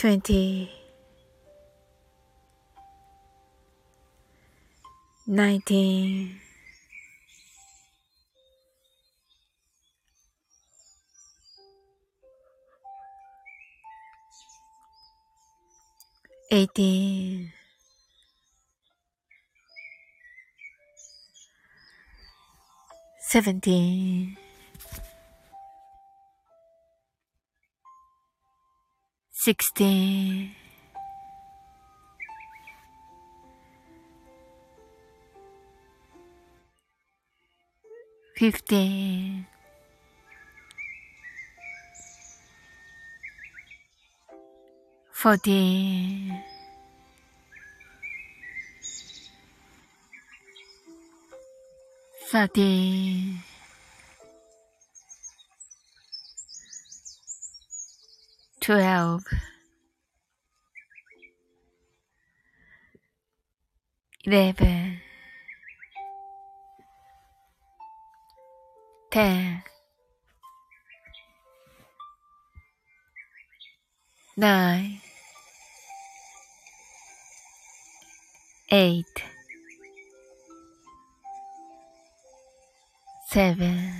20 19 18 17 sixteen. Fifteen. Fourteen. Thirteen. 12 11 10 9 8 7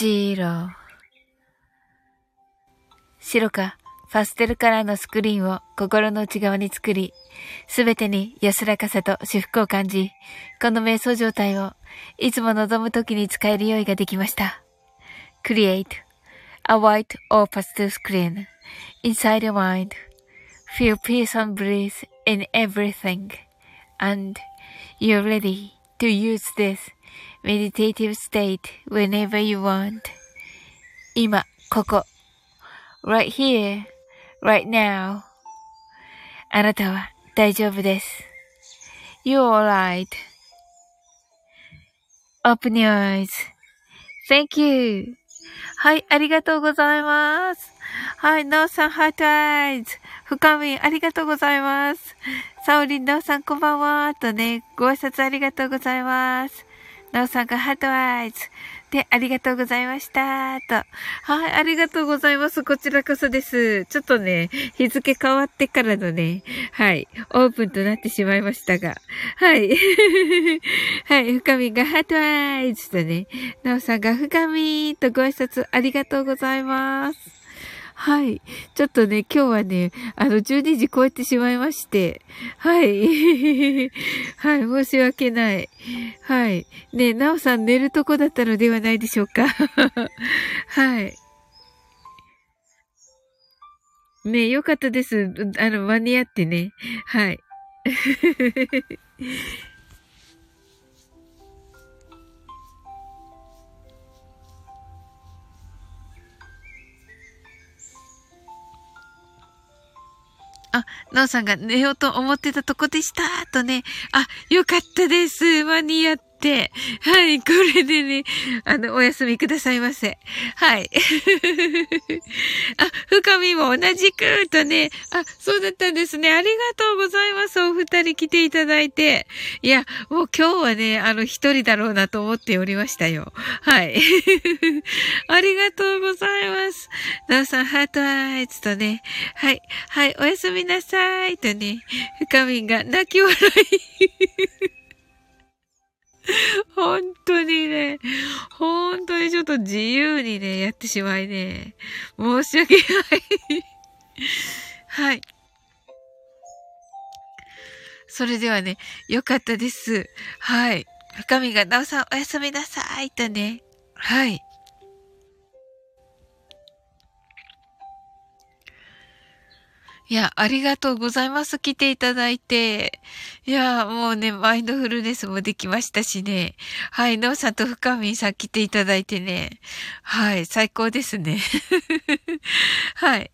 zero 白かパステルカラーのスクリーンを心の内側に作り、すべてに安らかさと至福を感じ、この瞑想状態をいつも望む時に使える用意ができました。Create a white or pastel screen inside your mind. Feel peace and breeze in everything. And you're ready to use this meditative state whenever you want. 今、ここ。right here right now. あなたは大丈夫です。You're alright.Open your eyes.Thank you. はい、ありがとうございます。はい、ノーさん、ハートアイズ。深み、ありがとうございます。サオリン、ノーさん、こんばんは。とね、ご挨拶ありがとうございます。なおさんが heart eyes。で、ありがとうございました。と。はい、ありがとうございます。こちらこそです。ちょっとね、日付変わってからのね、はい、オープンとなってしまいましたが。はい。はい、深みが heart eyes とね、なおさんが深みとご挨拶ありがとうございます。はい。ちょっとね、今日はね、あの、12時超えてしまいまして。はい。はい、申し訳ない。はい。ね、なおさん寝るとこだったのではないでしょうか。はい。ね、よかったです。あの、間に合ってね。はい。あ、なおさんが寝ようと思ってたとこでしたとね。あ、よかったです。間に合って。はい、これでね、あの、お休みくださいませ。はい。あ、深みも同じくとね。あ、そうだったんですね。ありがとうございます。お二人来ていただいて。いや、もう今日はね、あの、一人だろうなと思っておりましたよ。はい。ありがとうございます。なおさん、ハートアイズとね。はい。はい、おやすみなさいとね。深みが泣き笑い。本当にね、本当にちょっと自由にね、やってしまいね、申し訳ない はい。それではね、よかったです。はい。深みが、なおさんおやすみなさいとね。はい。いや、ありがとうございます。来ていただいて。いや、もうね、マインドフルネスもできましたしね。はい、ノーさんと深みさん来ていただいてね。はい、最高ですね。はい。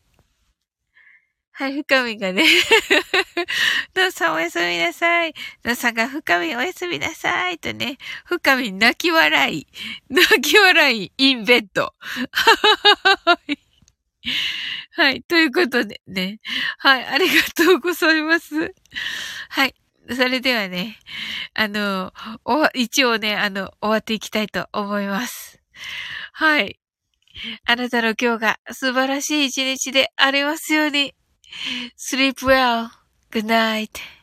はい、深みがね。ノーさんおやすみなさい。ノーさんが深みおやすみなさい。とね。深み泣き笑い。泣き笑い、インベッド。はい。ははい。ということでね。はい。ありがとうございます。はい。それではね、あの、お、一応ね、あの、終わっていきたいと思います。はい。あなたの今日が素晴らしい一日でありますように。sleep well. Good night.